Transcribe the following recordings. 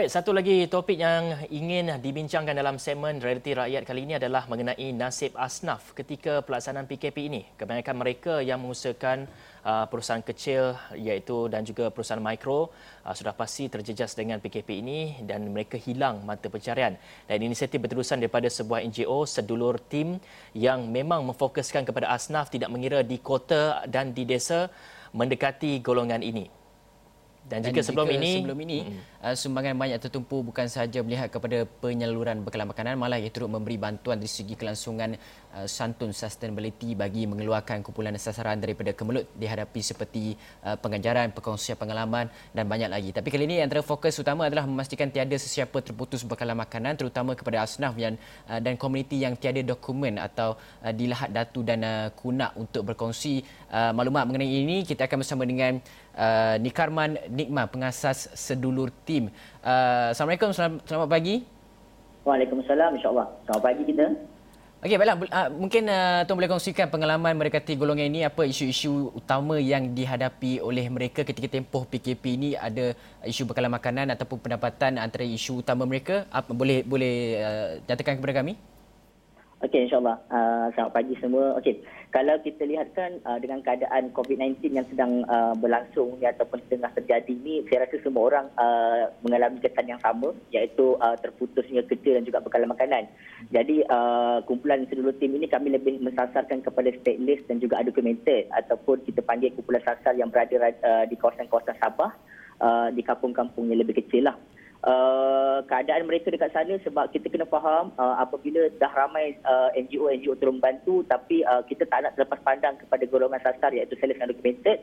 Baik, satu lagi topik yang ingin dibincangkan dalam segmen Realiti Rakyat kali ini adalah mengenai nasib asnaf ketika pelaksanaan PKP ini. Kebanyakan mereka yang mengusahakan uh, perusahaan kecil iaitu dan juga perusahaan mikro uh, sudah pasti terjejas dengan PKP ini dan mereka hilang mata pencarian. Dan inisiatif berterusan daripada sebuah NGO sedulur tim yang memang memfokuskan kepada asnaf tidak mengira di kota dan di desa mendekati golongan ini. Dan, jika sebelum ini sebelum ini uh, sumbangan banyak tertumpu bukan sahaja melihat kepada penyaluran bekalan makanan malah ia turut memberi bantuan dari segi kelangsungan uh, santun sustainability bagi mengeluarkan kumpulan sasaran daripada kemelut dihadapi seperti uh, pengajaran, perkongsian pengalaman dan banyak lagi. Tapi kali ini antara fokus utama adalah memastikan tiada sesiapa terputus bekalan makanan terutama kepada asnaf yang uh, dan komuniti yang tiada dokumen atau uh, di Lahad Datu dan uh, Kunak untuk berkongsi uh, maklumat mengenai ini kita akan bersama dengan uh, Nikarman Nikma pengasas sedulur tim. Uh, Assalamualaikum selamat, selamat pagi. Waalaikumsalam insyaallah. Selamat pagi kita. Okey baiklah uh, mungkin uh, tuan boleh kongsikan pengalaman mendekati golongan ini apa isu-isu utama yang dihadapi oleh mereka ketika tempoh PKP ini ada isu bekalan makanan ataupun pendapatan antara isu utama mereka apa boleh boleh uh, nyatakan kepada kami? Okey insyaallah. Uh, selamat pagi semua. Okey. Kalau kita lihatkan uh, dengan keadaan COVID-19 yang sedang uh, berlangsung ya, ataupun tengah terjadi ini, saya rasa semua orang uh, mengalami kesan yang sama iaitu uh, terputusnya kerja dan juga bekalan makanan. Jadi uh, kumpulan sedulur tim ini kami lebih mensasarkan kepada stateless dan juga documented ataupun kita panggil kumpulan sasar yang berada uh, di kawasan-kawasan Sabah uh, di kampung-kampung yang lebih kecil lah uh, keadaan mereka dekat sana sebab kita kena faham uh, apabila dah ramai uh, NGO-NGO turun membantu tapi uh, kita tak nak terlepas pandang kepada golongan sasar iaitu select undocumented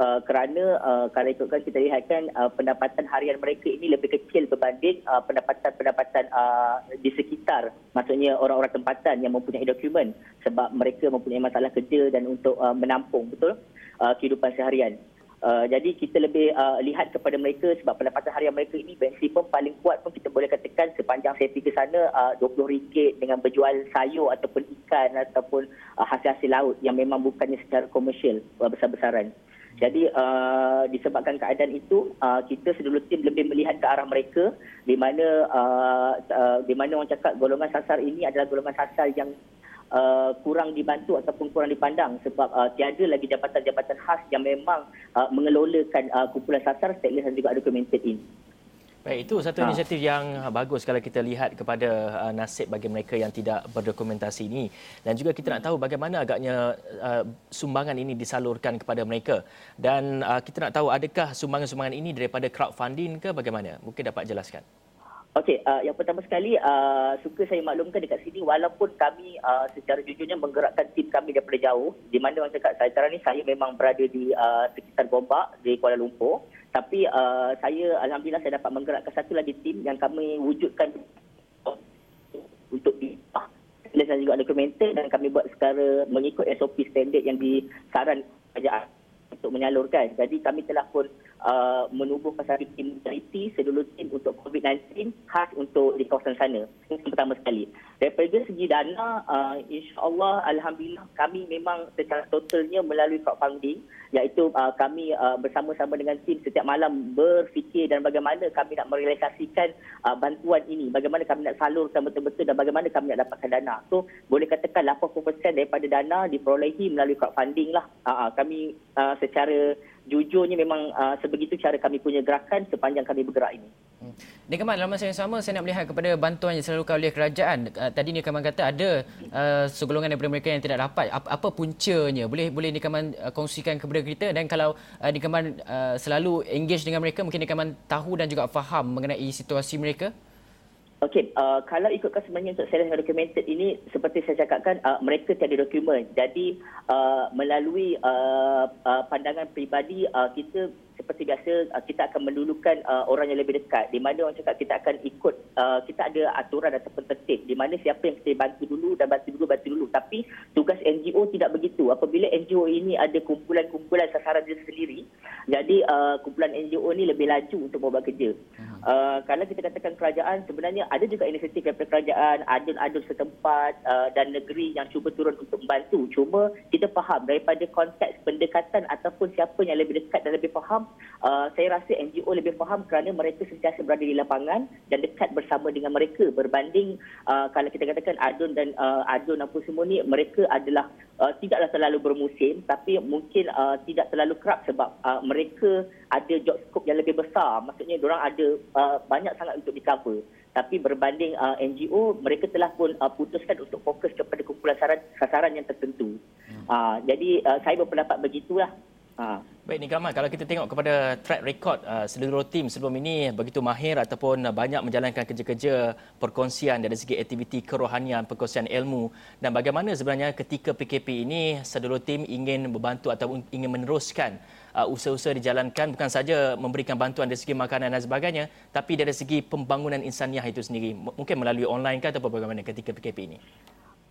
uh, kerana uh, kalau ikutkan kita lihatkan uh, pendapatan harian mereka ini lebih kecil berbanding uh, pendapatan-pendapatan uh, di sekitar maksudnya orang-orang tempatan yang mempunyai dokumen sebab mereka mempunyai masalah kerja dan untuk uh, menampung betul uh, kehidupan seharian. Uh, jadi kita lebih uh, lihat kepada mereka sebab pendapatan harian mereka ini maximum paling kuat pun kita boleh katakan sepanjang saya pergi ke sana uh, RM20 dengan berjual sayur ataupun ikan ataupun uh, hasil-hasil laut yang memang bukannya secara komersial uh, besar-besaran. Jadi uh, disebabkan keadaan itu uh, kita sedulur tim lebih melihat ke arah mereka di mana uh, uh, di mana orang cakap golongan sasar ini adalah golongan sasar yang uh, kurang dibantu ataupun kurang dipandang sebab uh, tiada lagi jabatan-jabatan khas yang memang uh, mengelolakan uh, kumpulan sasar stateless dan juga documented ini. Baik, itu satu ha. inisiatif yang bagus kalau kita lihat kepada uh, nasib bagi mereka yang tidak berdokumentasi ini. Dan juga kita nak tahu bagaimana agaknya uh, sumbangan ini disalurkan kepada mereka. Dan uh, kita nak tahu adakah sumbangan-sumbangan ini daripada crowdfunding ke bagaimana? Mungkin dapat jelaskan. Okey, uh, yang pertama sekali uh, suka saya maklumkan dekat sini walaupun kami uh, secara jujurnya menggerakkan tim kami daripada jauh di mana orang cakap saya ni saya memang berada di uh, sekitar Gombak di Kuala Lumpur tapi uh, saya alhamdulillah saya dapat menggerakkan satu lagi tim yang kami wujudkan untuk di dan juga dokumenter dan kami buat secara mengikut SOP standard yang disaran kerajaan untuk menyalurkan. Jadi kami telah pun uh, menubuhkan satu tim charity sedulur tim untuk COVID-19 khas untuk di kawasan sana. Ini pertama sekali. Daripada segi dana, uh, insyaAllah Alhamdulillah kami memang secara totalnya melalui crowdfunding iaitu uh, kami uh, bersama-sama dengan tim setiap malam berfikir dan bagaimana kami nak merealisasikan uh, bantuan ini, bagaimana kami nak salurkan betul-betul dan bagaimana kami nak dapatkan dana. So boleh katakan 80% daripada dana diperolehi melalui crowdfunding lah. Uh, uh, kami uh, secara jujurnya memang uh, sebegitu cara kami punya gerakan sepanjang kami bergerak ini. Hmm. Nikaman, dalam masa yang sama saya nak melihat kepada bantuan yang disalurkan oleh kerajaan. Uh, tadi Nikaman kata ada uh, segolongan daripada mereka yang tidak dapat. Apa, apa puncanya? Boleh boleh Nikaman uh, kongsikan kepada kita dan kalau uh, Nikaman uh, selalu engage dengan mereka, mungkin Nikaman tahu dan juga faham mengenai situasi mereka? Okey, uh, kalau ikutkan sebenarnya untuk self documented ini seperti saya cakapkan uh, mereka tiada dokumen. Jadi uh, melalui uh, uh, pandangan peribadi uh, kita seperti biasa uh, kita akan mendulukan uh, orang yang lebih dekat. Di mana orang cakap kita akan ikut uh, kita ada aturan ataupun tertib. Di mana siapa yang kita bantu dulu dan bantu dulu bantu dulu. Tapi tugas NGO tidak begitu. Apabila NGO ini ada kumpulan-kumpulan sasaran dia sendiri Jadi uh, kumpulan NGO ni lebih laju untuk membuat kerja. Uh, kalau kita katakan kerajaan, sebenarnya ada juga inisiatif daripada kerajaan, adun-adun setempat uh, dan negeri yang cuba turun untuk membantu. Cuma kita faham daripada konteks pendekatan ataupun siapa yang lebih dekat dan lebih faham, uh, saya rasa NGO lebih faham kerana mereka sentiasa berada di lapangan dan dekat bersama dengan mereka berbanding uh, kalau kita katakan adun dan uh, adun apa semua ni, mereka adalah uh, tidaklah terlalu bermusim tapi mungkin uh, tidak terlalu kerap sebab uh, mereka ada job scope yang lebih besar. Maksudnya orang ada uh, banyak sangat untuk di-cover. Tapi berbanding uh, NGO, mereka telah pun uh, putuskan untuk fokus kepada kumpulan sasaran, sasaran yang tertentu. Hmm. Uh, jadi uh, saya berpendapat begitulah. Uh. Baik Nik Rahman, kalau kita tengok kepada track record uh, seluruh tim sebelum ini begitu mahir ataupun uh, banyak menjalankan kerja-kerja perkongsian dari segi aktiviti kerohanian, perkongsian ilmu dan bagaimana sebenarnya ketika PKP ini seluruh tim ingin membantu atau ingin meneruskan uh, usaha-usaha dijalankan bukan saja memberikan bantuan dari segi makanan dan sebagainya tapi dari segi pembangunan insaniah itu sendiri mungkin melalui online ke atau bagaimana ketika PKP ini?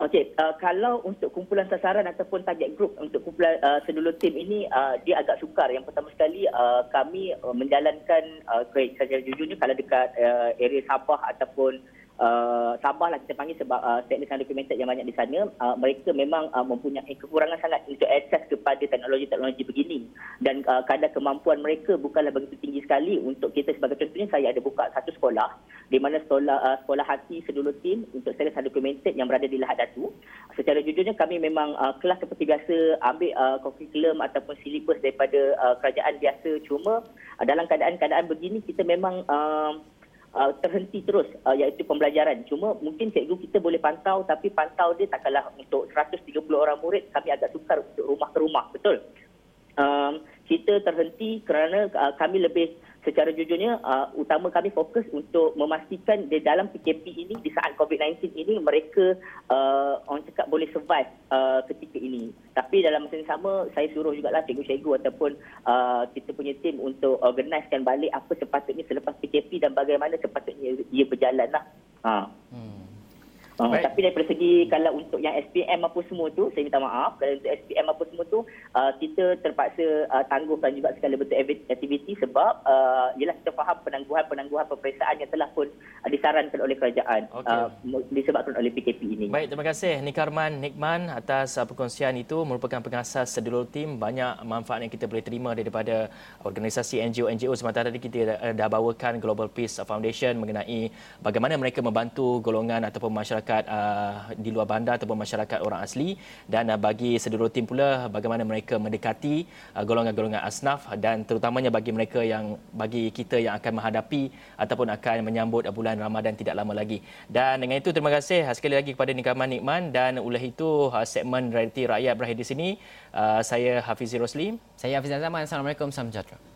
Okey, uh, kalau untuk kumpulan sasaran ataupun target group untuk kumpulan uh, sedulur tim ini uh, dia agak sukar. Yang pertama sekali uh, kami uh, menjalankan uh, secara jujurnya kalau dekat uh, area Sabah ataupun uh, Sabah lah kita panggil sebab uh, teknik documented yang banyak di sana uh, mereka memang uh, mempunyai kekurangan sangat untuk akses kepada teknologi-teknologi begini dan uh, kadar kemampuan mereka bukanlah begitu tinggi sekali untuk kita sebagai contohnya saya ada buka satu sekolah di mana sekolah uh, sekolah hati sedulur tim untuk sales documented yang berada di Lahad Datu secara jujurnya kami memang uh, kelas seperti biasa ambil uh, curriculum ataupun silibus daripada uh, kerajaan biasa cuma uh, dalam keadaan-keadaan begini kita memang uh, uh, terhenti terus uh, iaitu pembelajaran. Cuma mungkin cikgu kita boleh pantau tapi pantau dia takkanlah untuk 130 orang murid kami agak sukar untuk rumah ke rumah. Betul? Um, kita terhenti kerana uh, kami lebih secara jujurnya uh, utama kami fokus untuk memastikan di dalam PKP ini di saat COVID-19 ini mereka uh, orang cakap boleh survive uh, ketika ini. Tapi dalam masa yang sama saya suruh jugalah cikgu-cikgu ataupun uh, kita punya tim untuk organisekan balik apa sepatutnya selepas PKP dan bagaimana sepatutnya ia berjalan lah. Ha. Hmm. Uh, tapi daripada segi kalau untuk yang SPM apa semua tu, saya minta maaf. Kalau untuk SPM apa semua tu, uh, kita terpaksa uh, tangguhkan juga sekali betul aktiviti sebab uh, ialah kita faham penangguhan-penangguhan peperiksaan yang telah pun uh, disarankan oleh kerajaan okay. uh, disebabkan oleh PKP ini. Baik, terima kasih Nikarman Nikman atas uh, perkongsian itu merupakan pengasas sedulur tim. Banyak manfaat yang kita boleh terima daripada organisasi NGO-NGO sementara tadi kita dah, dah bawakan Global Peace Foundation mengenai bagaimana mereka membantu golongan ataupun masyarakat masyarakat uh, di luar bandar ataupun masyarakat orang asli dan uh, bagi seluruh tim pula bagaimana mereka mendekati uh, golongan-golongan asnaf dan terutamanya bagi mereka yang bagi kita yang akan menghadapi ataupun akan menyambut bulan Ramadan tidak lama lagi. Dan dengan itu terima kasih sekali lagi kepada Nikaman Nikman dan oleh itu uh, segmen Realiti Rakyat berakhir di sini. Uh, saya Hafiz Rosli. Saya Hafiz Azam. Assalamualaikum. Salam sejahtera.